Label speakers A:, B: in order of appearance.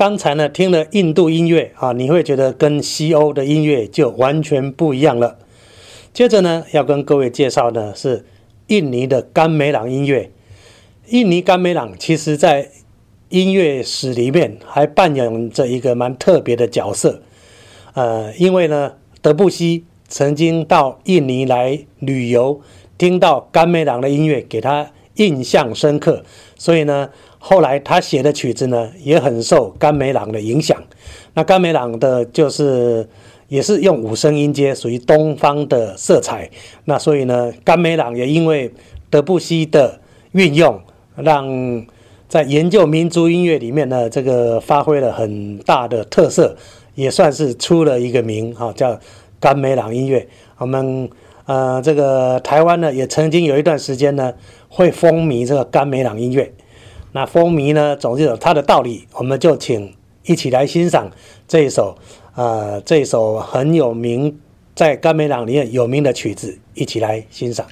A: 刚才呢听了印度音乐啊，你会觉得跟西欧的音乐就完全不一样了。接着呢，要跟各位介绍的是印尼的甘美朗音乐。印尼甘美朗其实在音乐史里面还扮演着一个蛮特别的角色。呃，因为呢，德布西曾经到印尼来旅游，听到甘美朗的音乐，给他印象深刻，所以呢，后来他写的曲子呢，也很受甘美朗的影响。那甘美朗的就是也是用五声音阶，属于东方的色彩。那所以呢，甘美朗也因为德布西的运用，让在研究民族音乐里面呢，这个发挥了很大的特色。也算是出了一个名哈，叫甘美朗音乐。我们呃，这个台湾呢，也曾经有一段时间呢，会风靡这个甘美朗音乐。那风靡呢，总是有它的道理。我们就请一起来欣赏这一首呃，这一首很有名，在甘美朗里面有名的曲子，一起来欣赏。